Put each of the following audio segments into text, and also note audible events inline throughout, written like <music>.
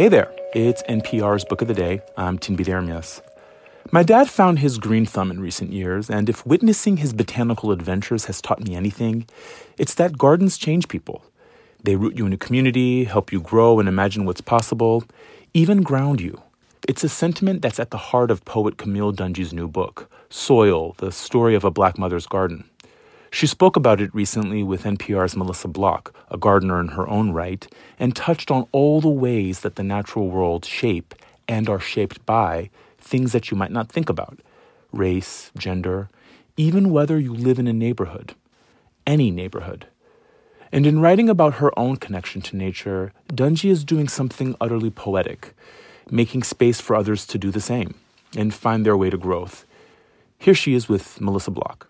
Hey there, it's NPR's Book of the Day. I'm Tinbit Ermias. My dad found his green thumb in recent years, and if witnessing his botanical adventures has taught me anything, it's that gardens change people. They root you in a community, help you grow and imagine what's possible, even ground you. It's a sentiment that's at the heart of poet Camille Dungy's new book, Soil, the story of a black mother's garden. She spoke about it recently with NPR's Melissa Block, a gardener in her own right, and touched on all the ways that the natural world shape and are shaped by things that you might not think about race, gender, even whether you live in a neighborhood, any neighborhood. And in writing about her own connection to nature, Dungy is doing something utterly poetic, making space for others to do the same and find their way to growth. Here she is with Melissa Block.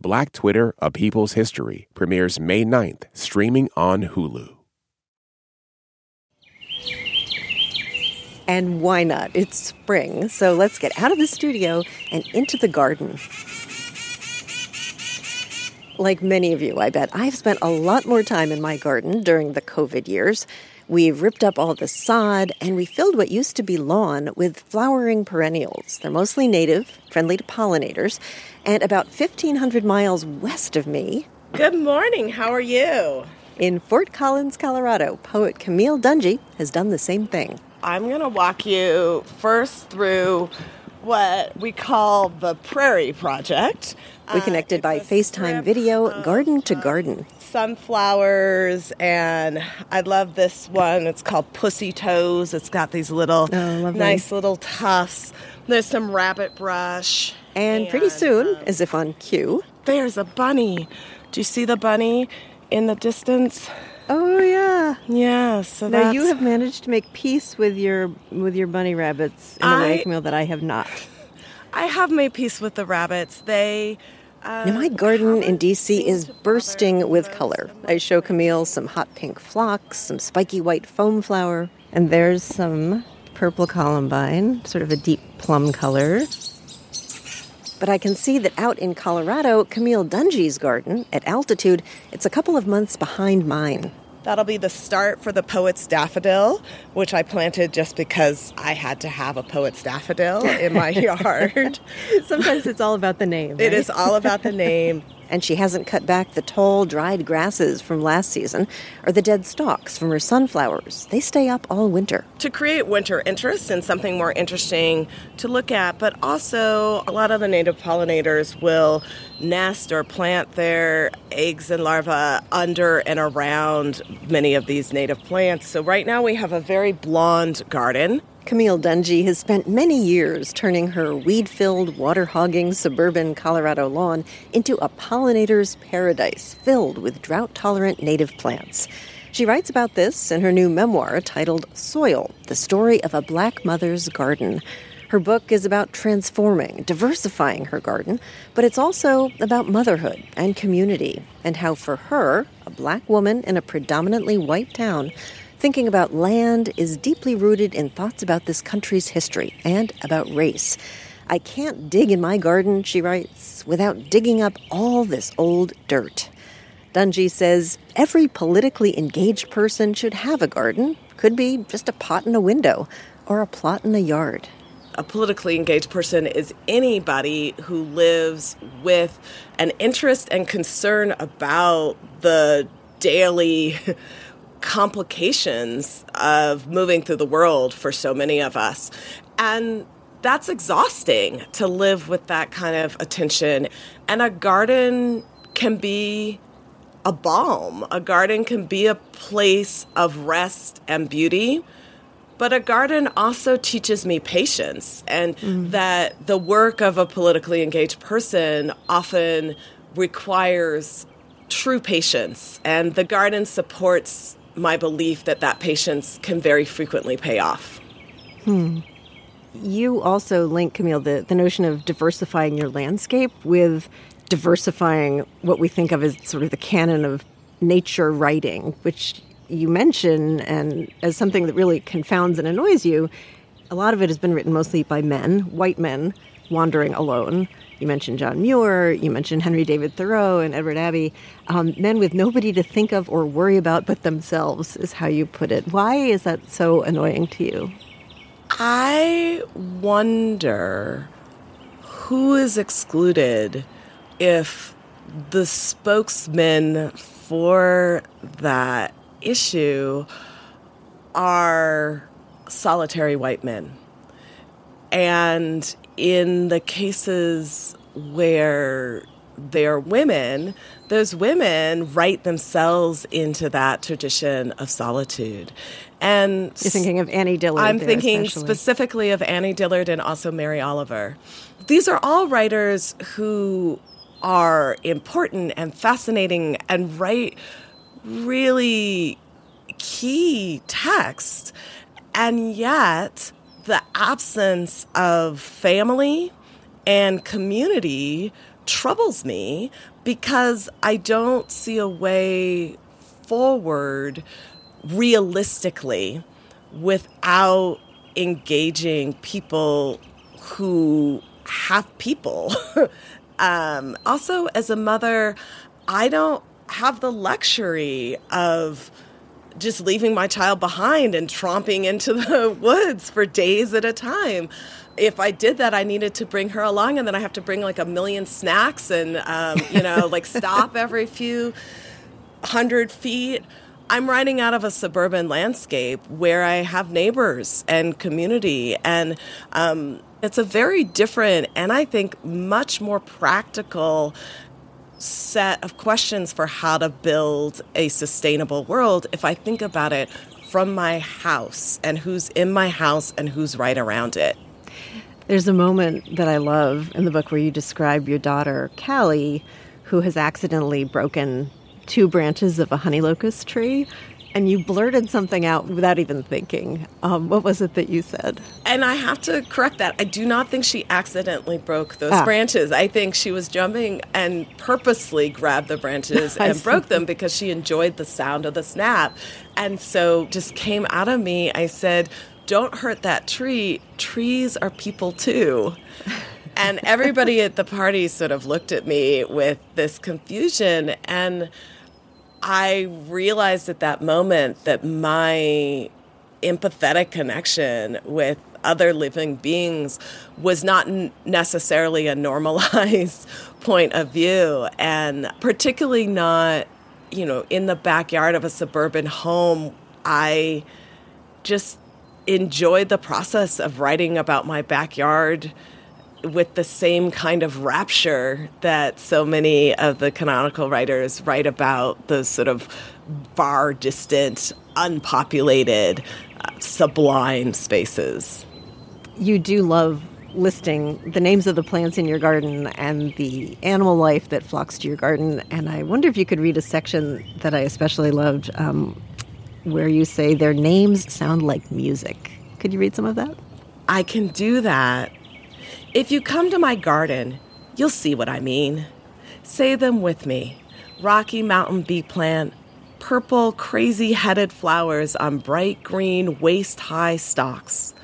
Black Twitter, A People's History premieres May 9th, streaming on Hulu. And why not? It's spring, so let's get out of the studio and into the garden. Like many of you, I bet, I've spent a lot more time in my garden during the COVID years. We've ripped up all the sod and we filled what used to be lawn with flowering perennials. They're mostly native, friendly to pollinators, and about 1,500 miles west of me. Good morning, how are you? In Fort Collins, Colorado, poet Camille Dungy has done the same thing. I'm going to walk you first through what we call the Prairie Project. We connected uh, by FaceTime video, garden to garden. Sunflowers, and I love this one. It's called Pussy Toes. It's got these little oh, nice little tufts. There's some rabbit brush. And, and pretty soon, um, as if on cue, there's a bunny. Do you see the bunny in the distance? Oh yeah, yeah. So now you have managed to make peace with your with your bunny rabbits in a way, Camille, that I have not. I have made peace with the rabbits. They. Now my garden in DC is bursting with color. I show Camille some hot pink phlox, some spiky white foam flower, and there's some purple columbine, sort of a deep plum color. But I can see that out in Colorado, Camille Dungy's garden, at altitude, it's a couple of months behind mine. That'll be the start for the poet's daffodil, which I planted just because I had to have a poet's daffodil in my <laughs> yard. Sometimes it's all about the name. Right? It is all about the name <laughs> and she hasn't cut back the tall, dried grasses from last season or the dead stalks from her sunflowers. They stay up all winter. To create winter interest and something more interesting to look at, but also a lot of the native pollinators will nest or plant their eggs and larvae under and around many of these native plants. So right now we have a very blonde garden Camille Dungy has spent many years turning her weed filled, water hogging suburban Colorado lawn into a pollinator's paradise filled with drought tolerant native plants. She writes about this in her new memoir titled Soil The Story of a Black Mother's Garden. Her book is about transforming, diversifying her garden, but it's also about motherhood and community, and how for her, a black woman in a predominantly white town, Thinking about land is deeply rooted in thoughts about this country's history and about race. I can't dig in my garden, she writes, without digging up all this old dirt. Dungy says every politically engaged person should have a garden. Could be just a pot in a window or a plot in a yard. A politically engaged person is anybody who lives with an interest and concern about the daily <laughs> complications of moving through the world for so many of us. And that's exhausting to live with that kind of attention. And a garden can be a balm, a garden can be a place of rest and beauty. But a garden also teaches me patience, and mm. that the work of a politically engaged person often requires true patience. And the garden supports my belief that that patience can very frequently pay off. Hmm. you also link, Camille, the, the notion of diversifying your landscape with diversifying what we think of as sort of the canon of nature writing, which you mention and as something that really confounds and annoys you. A lot of it has been written mostly by men, white men, wandering alone. You mentioned John Muir, you mentioned Henry David Thoreau and Edward Abbey. Um, men with nobody to think of or worry about but themselves, is how you put it. Why is that so annoying to you? I wonder who is excluded if the spokesmen for that issue are solitary white men. And in the cases where they're women, those women write themselves into that tradition of solitude. And you're thinking of Annie Dillard. I'm there, thinking specifically of Annie Dillard and also Mary Oliver. These are all writers who are important and fascinating and write really key texts. And yet, the absence of family and community troubles me because I don't see a way forward realistically without engaging people who have people. <laughs> um, also, as a mother, I don't have the luxury of just leaving my child behind and tromping into <laughs> the woods for days at a time. If I did that, I needed to bring her along, and then I have to bring like a million snacks and, um, you know, like stop every few hundred feet. I'm riding out of a suburban landscape where I have neighbors and community, and um, it's a very different and I think much more practical set of questions for how to build a sustainable world if I think about it from my house and who's in my house and who's right around it. There's a moment that I love in the book where you describe your daughter, Callie, who has accidentally broken two branches of a honey locust tree and you blurted something out without even thinking. Um, what was it that you said? And I have to correct that. I do not think she accidentally broke those ah. branches. I think she was jumping and purposely grabbed the branches <laughs> and broke them because she enjoyed the sound of the snap. And so just came out of me. I said, Don't hurt that tree. Trees are people too. <laughs> and everybody at the party sort of looked at me with this confusion. And I realized at that moment that my empathetic connection with other living beings was not necessarily a normalized <laughs> point of view. And particularly not you know in the backyard of a suburban home i just enjoyed the process of writing about my backyard with the same kind of rapture that so many of the canonical writers write about those sort of far distant, unpopulated, uh, sublime spaces. You do love listing the names of the plants in your garden and the animal life that flocks to your garden. And I wonder if you could read a section that I especially loved um, where you say their names sound like music. Could you read some of that? I can do that. If you come to my garden, you'll see what I mean. Say them with me Rocky Mountain bee plant, purple, crazy headed flowers on bright green, waist high stalks,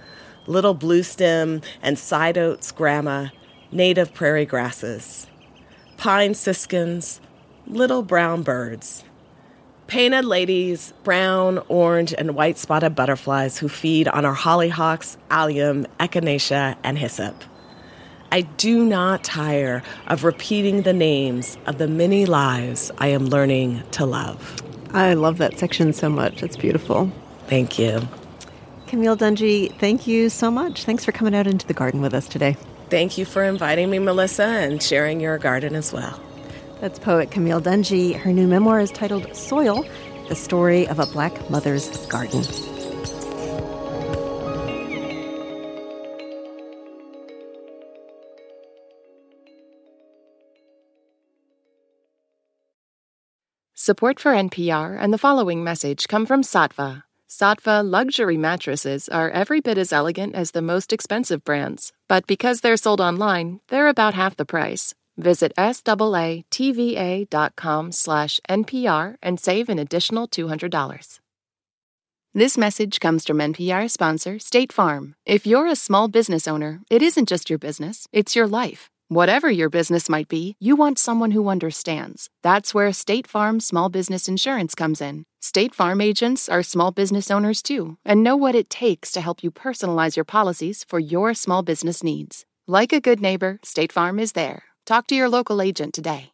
little blue stem and side oats grama, native prairie grasses, pine siskins, little brown birds. Painted ladies, brown, orange, and white spotted butterflies who feed on our hollyhocks, allium, echinacea, and hyssop. I do not tire of repeating the names of the many lives I am learning to love. I love that section so much. It's beautiful. Thank you. Camille Dungy, thank you so much. Thanks for coming out into the garden with us today. Thank you for inviting me, Melissa, and sharing your garden as well. That's poet Camille Dungy. Her new memoir is titled Soil The Story of a Black Mother's Garden. Support for NPR and the following message come from Saatva Saatva luxury mattresses are every bit as elegant as the most expensive brands, but because they're sold online, they're about half the price. Visit SAATVA.com slash NPR and save an additional $200. This message comes from NPR sponsor State Farm. If you're a small business owner, it isn't just your business, it's your life. Whatever your business might be, you want someone who understands. That's where State Farm Small Business Insurance comes in. State Farm agents are small business owners too and know what it takes to help you personalize your policies for your small business needs. Like a good neighbor, State Farm is there. Talk to your local agent today.